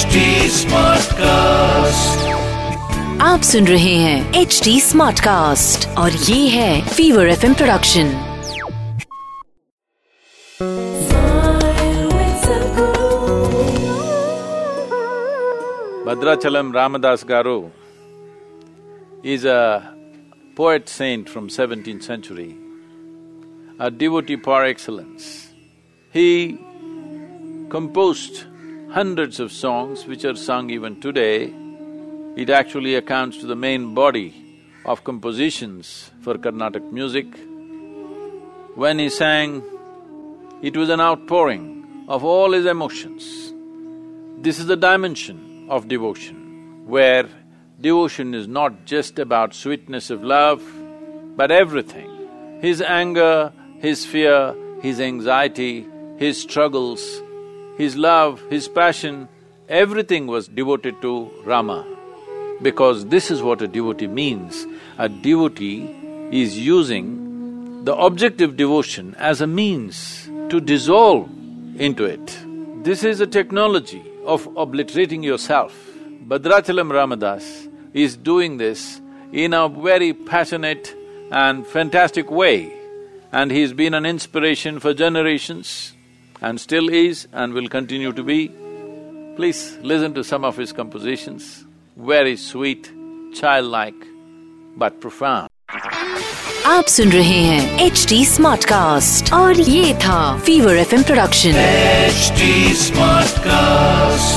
HD Smartcast. आप सुन रहे हैं एच डी स्मार्ट कास्ट और ये है fever F production Bhadrachalam Ramadas Garu is a poet saint from 17th century, a devotee par excellence. He composed hundreds of songs which are sung even today. It actually accounts to the main body of compositions for Carnatic music. When he sang, it was an outpouring of all his emotions. This is the dimension of devotion, where devotion is not just about sweetness of love, but everything. His anger, his fear, his anxiety, his struggles, his love, his passion, everything was devoted to Rama. Because this is what a devotee means. A devotee is using the objective devotion as a means to dissolve into it. This is a technology of obliterating yourself. Bhadrachalam Ramadas is doing this in a very passionate and fantastic way. And he's been an inspiration for generations and still is and will continue to be. Please listen to some of his compositions, very sweet, childlike, but profound. आप सुन रहे हैं H D smart cast और ये था fever F production HD Smartcast.